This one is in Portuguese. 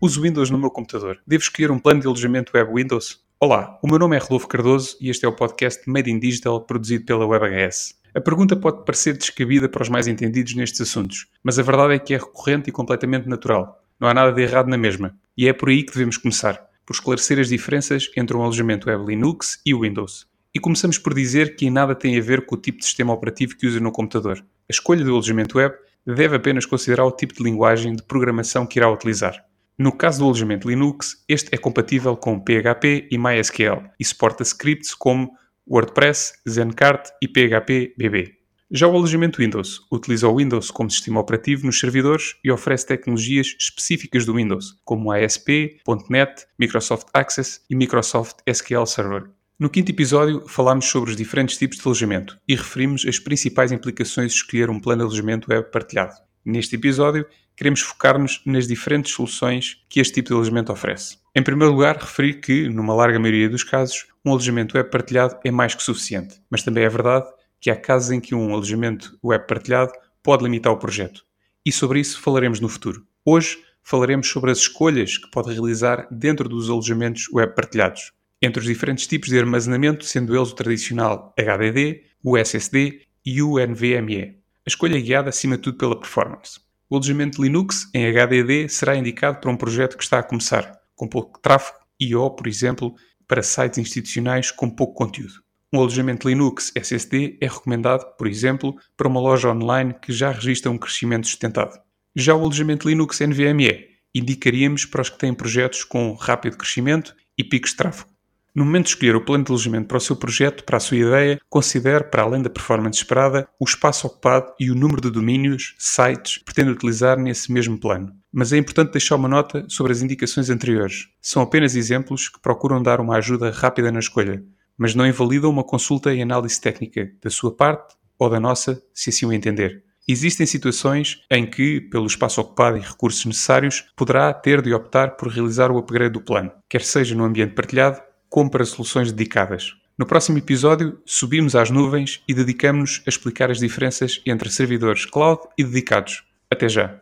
Uso Windows no meu computador. Devo escolher um plano de alojamento web Windows? Olá, o meu nome é Rodolfo Cardoso e este é o podcast Made in Digital produzido pela WebHS. A pergunta pode parecer descabida para os mais entendidos nestes assuntos, mas a verdade é que é recorrente e completamente natural. Não há nada de errado na mesma. E é por aí que devemos começar, por esclarecer as diferenças entre um alojamento web Linux e Windows. E começamos por dizer que nada tem a ver com o tipo de sistema operativo que usa no computador. A escolha do alojamento web deve apenas considerar o tipo de linguagem de programação que irá utilizar. No caso do alojamento Linux, este é compatível com PHP e MySQL e suporta scripts como WordPress, Zencart e PHP BB. Já o alojamento Windows utiliza o Windows como sistema operativo nos servidores e oferece tecnologias específicas do Windows, como ASP, .NET, Microsoft Access e Microsoft SQL Server. No quinto episódio, falámos sobre os diferentes tipos de alojamento e referimos as principais implicações de escolher um plano de alojamento web partilhado. Neste episódio, queremos focar-nos nas diferentes soluções que este tipo de alojamento oferece. Em primeiro lugar, referir que, numa larga maioria dos casos, um alojamento web partilhado é mais que suficiente, mas também é verdade que há casos em que um alojamento web partilhado pode limitar o projeto. E sobre isso falaremos no futuro. Hoje falaremos sobre as escolhas que pode realizar dentro dos alojamentos web partilhados entre os diferentes tipos de armazenamento, sendo eles o tradicional HDD, o SSD e o NVMe. A escolha é guiada acima de tudo pela performance. O alojamento Linux em HDD será indicado para um projeto que está a começar, com pouco tráfego e ou, por exemplo, para sites institucionais com pouco conteúdo. Um alojamento Linux SSD é recomendado, por exemplo, para uma loja online que já registra um crescimento sustentado. Já o alojamento Linux NVMe indicaríamos para os que têm projetos com rápido crescimento e picos de tráfego. No momento de escolher o plano de alojamento para o seu projeto, para a sua ideia, considere, para além da performance esperada, o espaço ocupado e o número de domínios, sites, que pretende utilizar nesse mesmo plano. Mas é importante deixar uma nota sobre as indicações anteriores. São apenas exemplos que procuram dar uma ajuda rápida na escolha, mas não invalidam uma consulta e análise técnica da sua parte ou da nossa, se assim o entender. Existem situações em que, pelo espaço ocupado e recursos necessários, poderá ter de optar por realizar o upgrade do plano, quer seja no ambiente partilhado, como para soluções dedicadas. No próximo episódio, subimos às nuvens e dedicamos-nos a explicar as diferenças entre servidores cloud e dedicados. Até já!